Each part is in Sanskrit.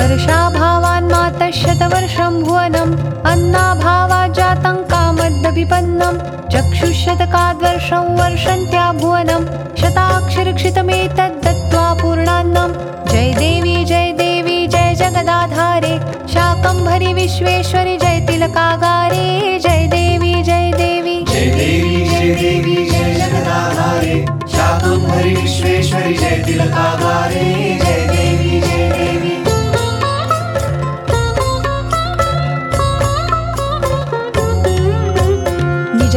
वर्षाभावान् मातशतवर्षं भुवनम् अन्नाभावाजातङ्कामद्यपन्नं चक्षुशतकाद्वर्षं वर्षन्त्या भुवनं शताक्षरक्षितमेतद् दत्त्वा पूर्णान्नं जय देवी जय देवी जय जगदाधारे शाकम्भरि विश्वेश्वरि जय तिलकागारे। जय देवी जय देवी। जय देवी जय देवी जय जगदाधारे शाकम्भरि विश्वेश्वरि जय तिलकागारे।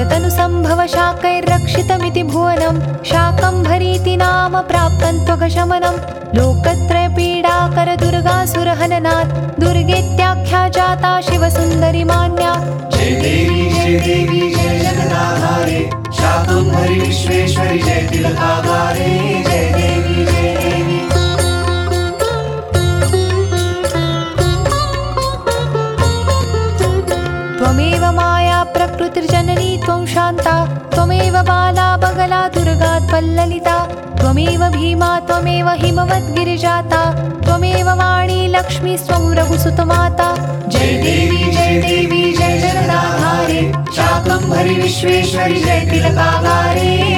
निजतनुसम्भव शाकैर्रक्षितमिति भुवनं शाकम्भरीति नाम प्राप्तं त्वगशमनं लोकत्रयपीडाकरदुर्गासुरहननात् दुर्गेत्याख्या जाता शिवसुन्दरि मान्या जय देवी जय देवी जय जगदाधारे शाकम्भरि विश्वेश्वरि जय तिलकागारे। जय देवी जय देवी। त्वमेव माया त्वं शान्ता त्वमेव बाला बगला दुर्गात्पल्ललिता त्वमेव भीमा त्वमेव हिमवद्गिरिजाता त्वमेव वाणी लक्ष्मीस्त्वं रघुसुतमाता जय देवी जय देवी जय जगदाधारे शाकम्भरि विश्वेश्वरि जय तिलकागारे जय